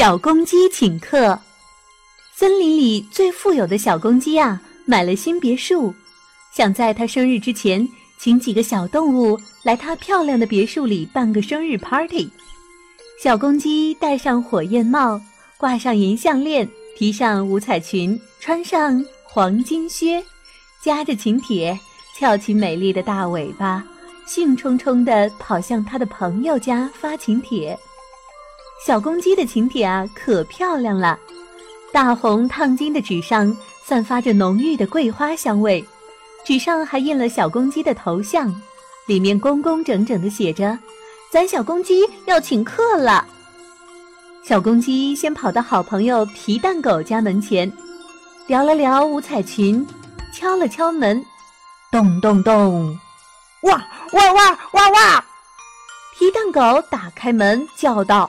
小公鸡请客。森林里最富有的小公鸡啊，买了新别墅，想在他生日之前请几个小动物来他漂亮的别墅里办个生日 party。小公鸡戴上火焰帽，挂上银项链，披上五彩裙，穿上黄金靴，夹着请帖，翘起美丽的大尾巴，兴冲冲地跑向他的朋友家发请帖。小公鸡的请帖啊，可漂亮了，大红烫金的纸上散发着浓郁的桂花香味，纸上还印了小公鸡的头像，里面工工整整的写着：“咱小公鸡要请客了。”小公鸡先跑到好朋友皮蛋狗家门前，撩了撩五彩裙，敲了敲门，咚咚咚，哇哇哇哇哇！皮蛋狗打开门叫道。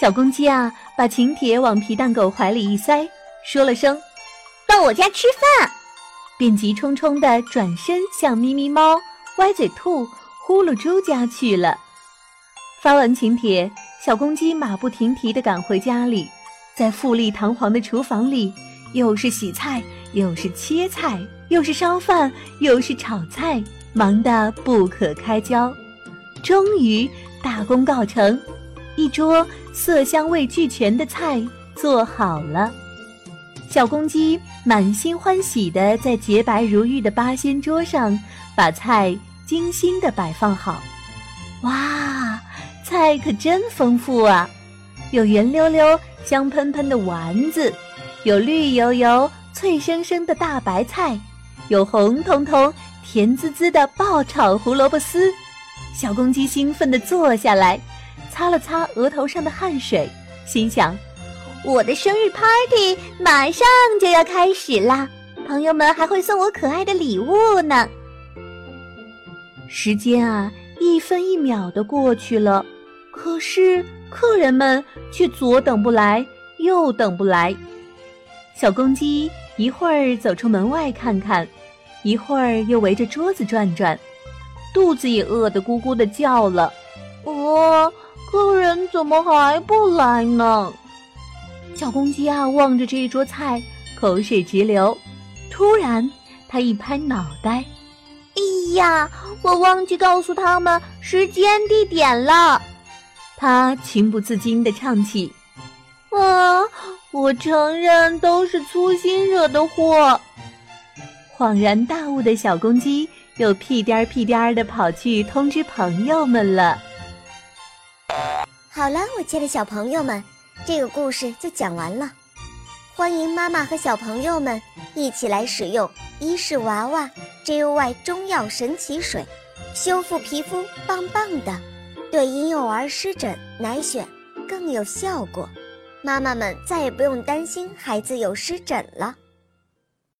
小公鸡啊，把请帖往皮蛋狗怀里一塞，说了声“到我家吃饭”，便急冲冲地转身向咪咪猫、歪嘴兔、呼噜猪家去了。发完请帖，小公鸡马不停蹄地赶回家里，在富丽堂皇的厨房里，又是洗菜，又是切菜，又是烧饭，又是炒菜，忙得不可开交。终于大功告成。一桌色香味俱全的菜做好了，小公鸡满心欢喜地在洁白如玉的八仙桌上把菜精心地摆放好。哇，菜可真丰富啊！有圆溜溜、香喷喷的丸子，有绿油油、脆生生的大白菜，有红彤彤、甜滋滋的爆炒胡萝卜丝。小公鸡兴奋地坐下来。擦了擦额头上的汗水，心想：“我的生日 party 马上就要开始啦，朋友们还会送我可爱的礼物呢。”时间啊，一分一秒的过去了，可是客人们却左等不来，右等不来。小公鸡一会儿走出门外看看，一会儿又围着桌子转转，肚子也饿得咕咕的叫了。我。客人怎么还不来呢？小公鸡啊，望着这一桌菜，口水直流。突然，它一拍脑袋：“哎呀，我忘记告诉他们时间地点了。”它情不自禁地唱起：“啊，我承认都是粗心惹的祸。”恍然大悟的小公鸡又屁颠儿屁颠儿地跑去通知朋友们了。好了，我亲爱的小朋友们，这个故事就讲完了。欢迎妈妈和小朋友们一起来使用伊氏娃娃 JUY 中药神奇水，修复皮肤棒棒的，对婴幼儿湿疹奶癣更有效果。妈妈们再也不用担心孩子有湿疹了。